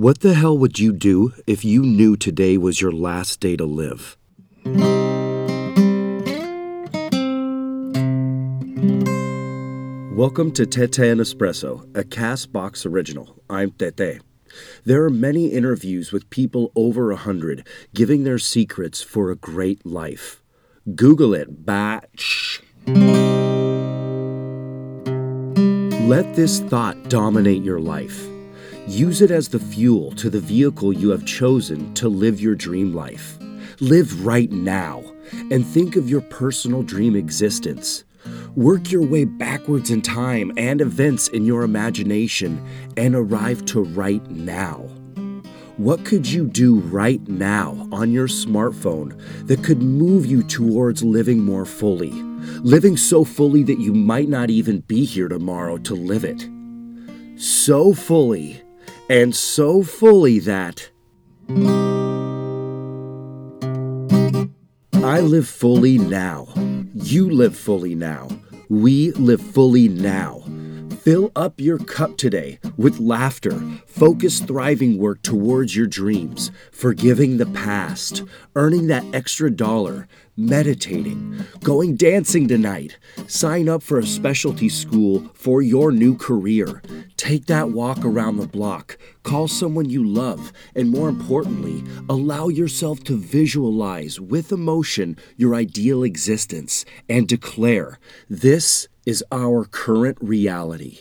What the hell would you do if you knew today was your last day to live? Welcome to Tete and Espresso, a Castbox original. I'm Tete. There are many interviews with people over a hundred giving their secrets for a great life. Google it, batch. Let this thought dominate your life. Use it as the fuel to the vehicle you have chosen to live your dream life. Live right now and think of your personal dream existence. Work your way backwards in time and events in your imagination and arrive to right now. What could you do right now on your smartphone that could move you towards living more fully? Living so fully that you might not even be here tomorrow to live it. So fully, and so fully that. I live fully now. You live fully now. We live fully now. Fill up your cup today with laughter, focused, thriving work towards your dreams, forgiving the past, earning that extra dollar, meditating, going dancing tonight. Sign up for a specialty school for your new career. Take that mm. walk around the block. Call someone you love. And more importantly, allow yourself to visualize with emotion your ideal existence and declare this is our current reality.